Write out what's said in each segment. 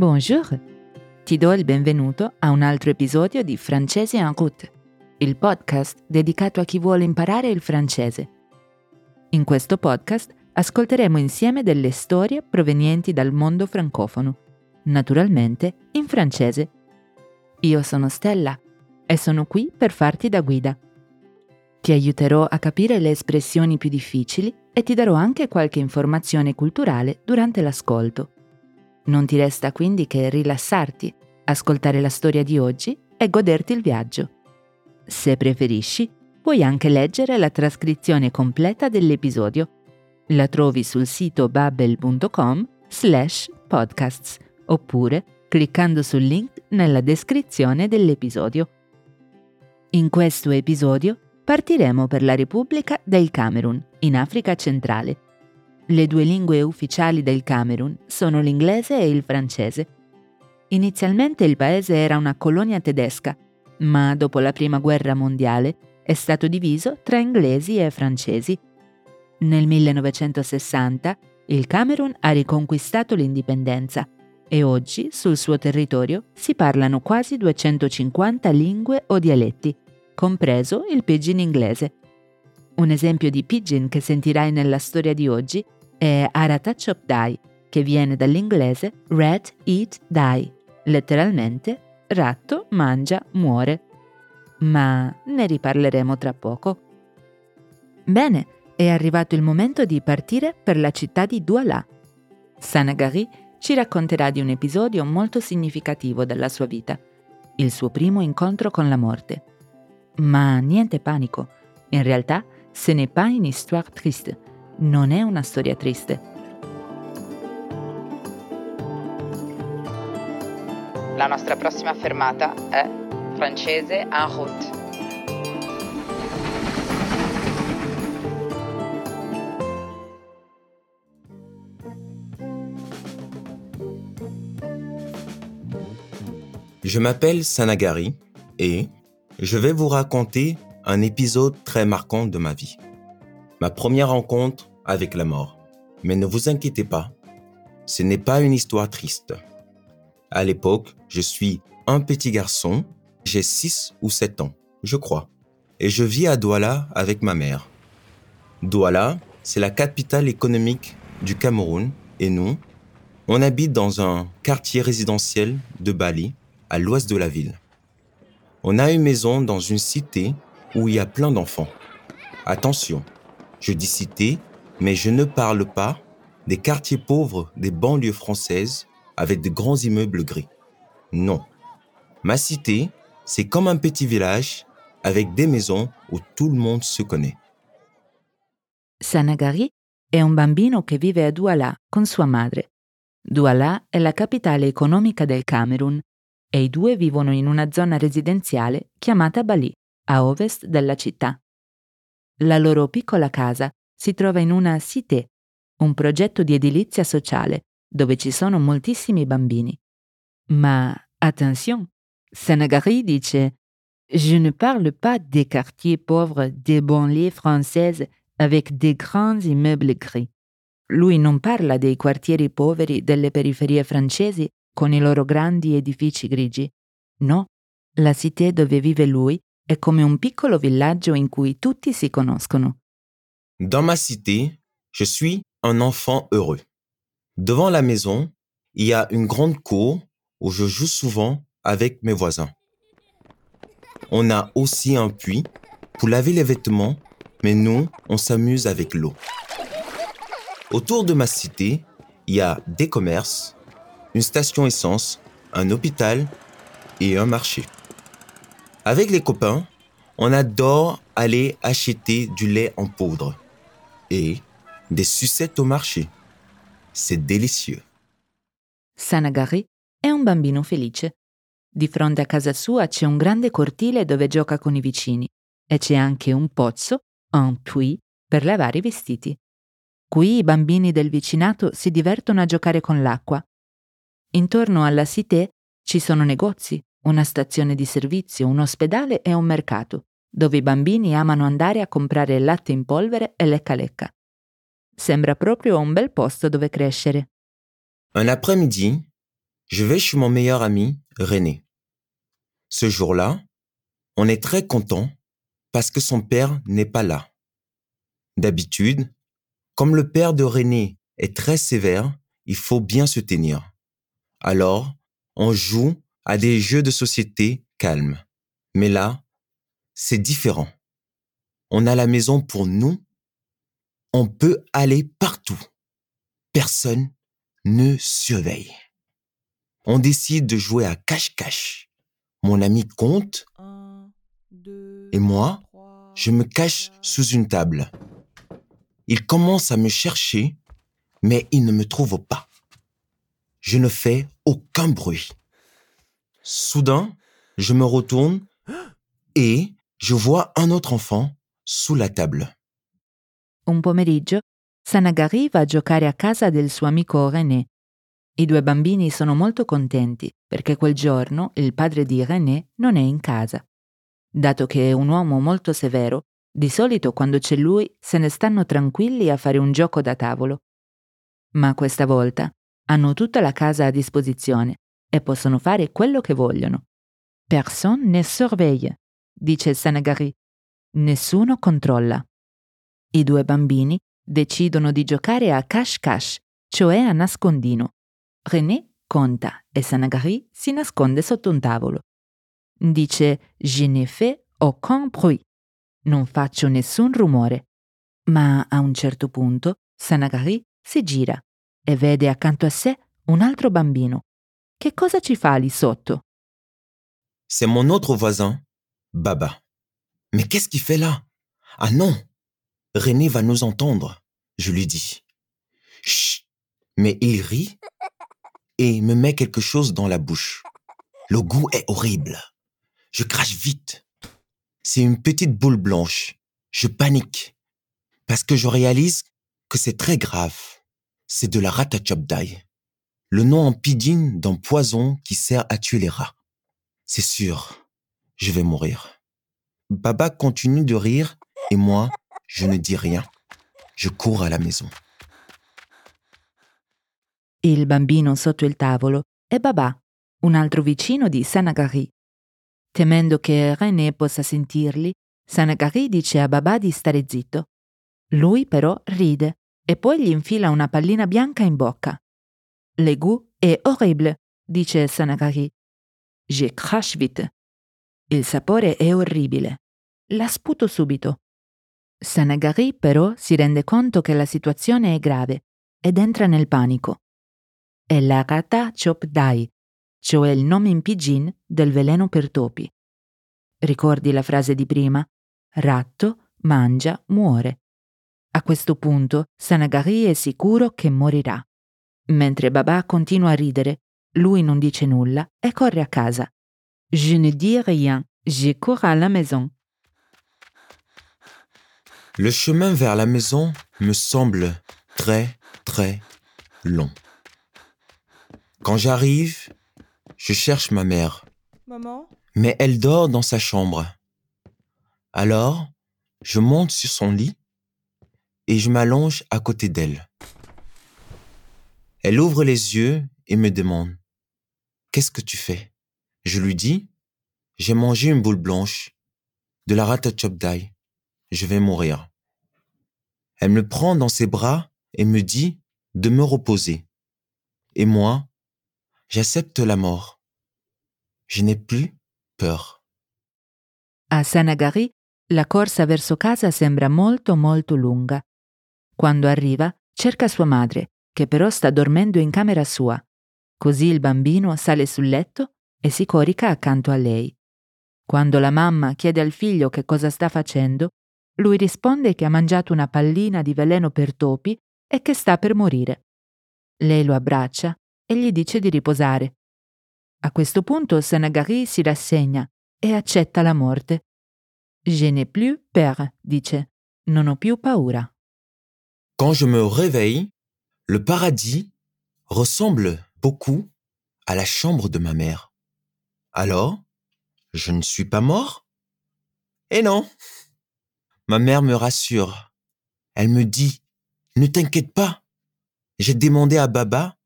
Bonjour! Ti do il benvenuto a un altro episodio di Francese en route, il podcast dedicato a chi vuole imparare il francese. In questo podcast ascolteremo insieme delle storie provenienti dal mondo francofono, naturalmente in francese. Io sono Stella e sono qui per farti da guida. Ti aiuterò a capire le espressioni più difficili e ti darò anche qualche informazione culturale durante l'ascolto. Non ti resta quindi che rilassarti, ascoltare la storia di oggi e goderti il viaggio. Se preferisci, puoi anche leggere la trascrizione completa dell'episodio. La trovi sul sito babbel.com slash podcasts oppure cliccando sul link nella descrizione dell'episodio. In questo episodio partiremo per la Repubblica del Camerun, in Africa centrale. Le due lingue ufficiali del Camerun sono l'inglese e il francese. Inizialmente il paese era una colonia tedesca, ma dopo la Prima Guerra Mondiale è stato diviso tra inglesi e francesi. Nel 1960 il Camerun ha riconquistato l'indipendenza e oggi sul suo territorio si parlano quasi 250 lingue o dialetti, compreso il pidgin inglese. Un esempio di pidgin che sentirai nella storia di oggi è Arata Chop Die, che viene dall'inglese Rat Eat Die, letteralmente ratto mangia muore. Ma ne riparleremo tra poco. Bene, è arrivato il momento di partire per la città di Douala. Sanagari ci racconterà di un episodio molto significativo della sua vita, il suo primo incontro con la morte. Ma niente panico, in realtà ce n'est pas une histoire triste, non è una storia triste. La nostra prossima fermata è francese en route. Je m'appelle Sanagari et je vais vous raconter un épisode très marquant de ma vie. Ma première rencontre avec la mort. Mais ne vous inquiétez pas, ce n'est pas une histoire triste. À l'époque, je suis un petit garçon, j'ai 6 ou 7 ans, je crois, et je vis à Douala avec ma mère. Douala, c'est la capitale économique du Cameroun, et nous, on habite dans un quartier résidentiel de Bali, à l'ouest de la ville. On a une maison dans une cité où il y a plein d'enfants. Attention, je dis cité, mais je ne parle pas des quartiers pauvres des banlieues françaises avec de grands immeubles gris. Non. Ma cité, c'est comme un petit village avec des maisons où tout le monde se connaît. Sanagari è un bambino che vive a Douala con sua madre. Douala è la capitale economica del Camerun e i due vivono in una zona residenziale chiamata Bali, a ovest della città. La loro piccola casa si trova in una cité, un progetto di edilizia sociale dove ci sono moltissimi bambini. Ma attention, Sanagari dice Je ne parle pas des quartiers pauvres des banlieues françaises avec des grands immeubles gris. Lui non parla dei quartieri poveri delle periferie francesi con i loro grandi edifici grigi. No, la cité dove vive lui è come un piccolo villaggio in cui tutti si conoscono. Dans ma cité, je suis un enfant heureux. Devant la maison, il y a une grande cour où je joue souvent avec mes voisins. On a aussi un puits pour laver les vêtements, mais nous, on s'amuse avec l'eau. Autour de ma cité, il y a des commerces, une station essence, un hôpital et un marché. Avec les copains, on adore aller acheter du lait en poudre et des sucettes au marché. C'est délicieux. Sanagari è un bambino felice. Di fronte a casa sua c'è un grande cortile dove gioca con i vicini e c'è anche un pozzo, un puits, per lavare i vestiti. Qui i bambini del vicinato si divertono a giocare con l'acqua. Intorno alla cité ci sono negozi, una stazione di servizio, un ospedale e un mercato, dove i bambini amano andare a comprare latte in polvere e lecca lecca. Sembra proprio un bel posto dove crescere. Un après-midi, je vais chez mon meilleur ami, René. Ce jour-là, on est très content parce que son père n'est pas là. D'habitude, comme le père de René est très sévère, il faut bien se tenir. Alors, on joue à des jeux de société calmes. Mais là, c'est différent. On a la maison pour nous. On peut aller partout. Personne ne surveille. On décide de jouer à cache-cache. Mon ami compte et moi, je me cache sous une table. Il commence à me chercher, mais il ne me trouve pas. Je ne fais aucun bruit. Soudain, je me retourne et je vois un autre enfant sous la table. Un pomeriggio, Sanagari va a giocare a casa del suo amico René. I due bambini sono molto contenti perché quel giorno il padre di René non è in casa. Dato che è un uomo molto severo, di solito quando c'è lui se ne stanno tranquilli a fare un gioco da tavolo. Ma questa volta hanno tutta la casa a disposizione e possono fare quello che vogliono. Personne ne surveille, dice Sanagari. Nessuno controlla. I due bambini decidono di giocare a cache-cache, cioè a nascondino. René conta e Sanagari si nasconde sotto un tavolo. Dice Je ne fais aucun bruit. Non faccio nessun rumore. Ma a un certo punto Sanagari si gira e vede accanto a sé un altro bambino. Che cosa ci fa lì sotto? C'est mon autre voisin, Baba. Mais qu'est-ce qu'il fait là? Ah non René va nous entendre, je lui dis. Chut Mais il rit et me met quelque chose dans la bouche. Le goût est horrible. Je crache vite. C'est une petite boule blanche. Je panique parce que je réalise que c'est très grave. C'est de la ratachopdai, le nom en pidgin d'un poison qui sert à tuer les rats. C'est sûr, je vais mourir. Baba continue de rire et moi, je ne dis rien. Je cours à la maison. Il bambino sotto il tavolo è Babà, un altro vicino di Sanagari. Temendo che René possa sentirli, Sanagari dice a Babà di stare zitto. Lui però ride e poi gli infila una pallina bianca in bocca. Le goût è horrible, dice Sanagari. Je crache vite. Il sapore è orribile. La sputo subito. Sanagari però si rende conto che la situazione è grave ed entra nel panico. È la Rata Chop Dai, cioè il nome in pidgin del veleno per topi. Ricordi la frase di prima? Ratto, mangia, muore. A questo punto Sanagari è sicuro che morirà. Mentre Babà continua a ridere, lui non dice nulla e corre a casa. Je ne dis rien, je cours à la maison. Le chemin vers la maison me semble très, très long. Quand j'arrive, je cherche ma mère, Maman? Mais elle dort dans sa chambre. Alors, je monte sur son lit et je m'allonge à côté d'elle. Elle ouvre les yeux et me demande Qu'est-ce que tu fais? Je lui dis J'ai mangé une boule blanche, de la ratachopdai. Je vais mourir. Elle me prend dans ses bras et me dit de me reposer. Et moi, j'accepte la mort. Je n'ai plus peur. A Sanagari la corsa verso casa sembra molto molto lunga. Quando arriva, cerca sua madre, che però sta dormendo in camera sua. Così il bambino sale sul letto e si corica accanto a lei. Quando la mamma chiede al figlio che cosa sta facendo, lui risponde che ha mangiato una pallina di veleno per topi e che sta per morire. Lei lo abbraccia e gli dice di riposare. A questo punto Sanagari si rassegna e accetta la morte. Je n'ai plus peur, dice. Non ho più paura. Quand je me réveille, le paradis ressemble beaucoup à la chambre de ma mère. Alors, je ne suis pas mort? Eh non Ma mère me rassure. Elle me dit Ne t'inquiète pas. J'ai demandé à Baba,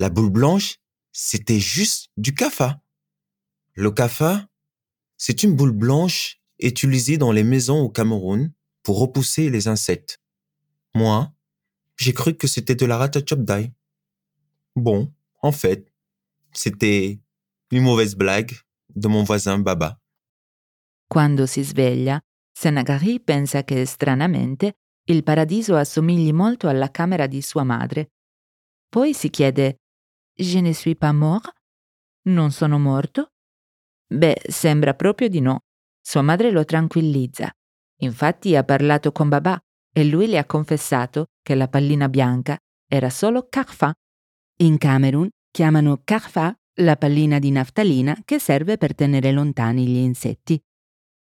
la boule blanche, c'était juste du kafa. Le kafa, c'est une boule blanche utilisée dans les maisons au Cameroun pour repousser les insectes. Moi, j'ai cru que c'était de la ratatouille. Bon, en fait, c'était une mauvaise blague de mon voisin Baba. Quando si sveglia, Senagari pensa che stranamente il paradiso assomigli molto alla camera di sua madre. Poi si chiede Je ne suis pas mort? Non sono morto? Beh, sembra proprio di no. Sua madre lo tranquillizza. Infatti ha parlato con Babà e lui le ha confessato che la pallina bianca era solo Carfa. In Camerun chiamano Carfa la pallina di naftalina che serve per tenere lontani gli insetti.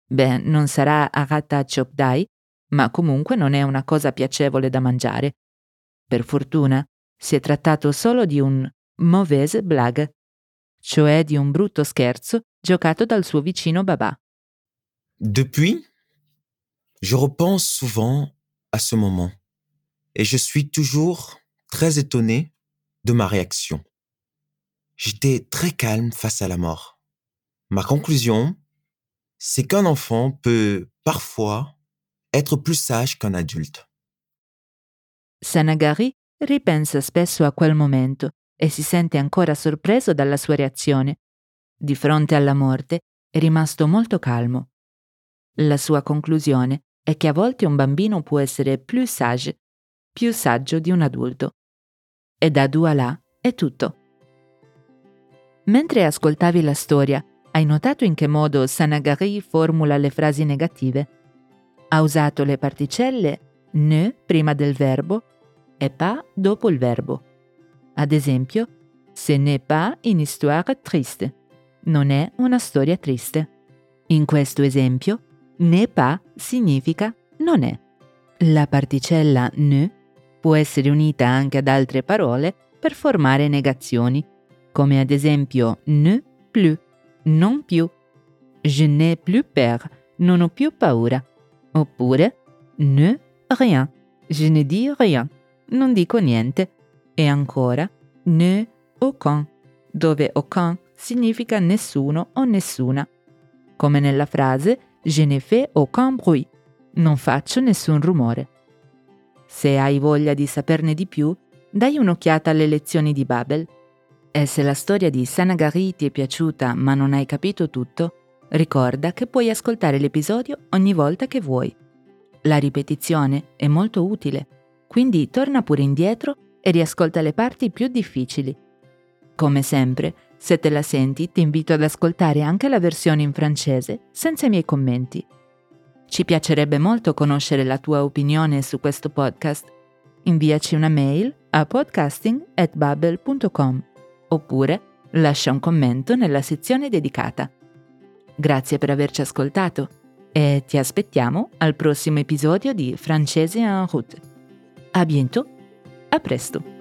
Beh, non sarà Arata Chokdai, ma comunque non è una cosa piacevole da mangiare. Per fortuna si è trattato solo di un mauvaise blague, cioè di un brutto scherzo giocato dal suo vicino babà. Depuis, je repense souvent à ce moment et je suis toujours très étonné de ma réaction. J'étais très calme face à la mort. Ma conclusion, c'est qu'un enfant peut parfois être plus sage qu'un adulte. Sanagari ripensa spesso a quel momento e si sente ancora sorpreso dalla sua reazione. Di fronte alla morte è rimasto molto calmo. La sua conclusione è che a volte un bambino può essere più sage, più saggio di un adulto. E da Dualà è tutto. Mentre ascoltavi la storia, hai notato in che modo Sanagari formula le frasi negative? Ha usato le particelle ne prima del verbo e pas dopo il verbo. Ad esempio, ce n'est pas une histoire triste. Non è una storia triste. In questo esempio, n'est pas significa non è. La particella ne può essere unita anche ad altre parole per formare negazioni, come ad esempio ne plus, non più. Je n'ai plus peur, non ho più paura. Oppure ne rien, je ne dis rien, non dico niente. E ancora, ne aucun, dove aucun significa nessuno o nessuna. Come nella frase Je ne fais aucun bruit, non faccio nessun rumore. Se hai voglia di saperne di più, dai un'occhiata alle lezioni di Babel. E se la storia di Sanagari ti è piaciuta ma non hai capito tutto, ricorda che puoi ascoltare l'episodio ogni volta che vuoi. La ripetizione è molto utile, quindi torna pure indietro e riascolta le parti più difficili. Come sempre, se te la senti, ti invito ad ascoltare anche la versione in francese senza i miei commenti. Ci piacerebbe molto conoscere la tua opinione su questo podcast. Inviaci una mail a podcasting@babel.com oppure lascia un commento nella sezione dedicata. Grazie per averci ascoltato e ti aspettiamo al prossimo episodio di Francese en route. A bientôt! A presto!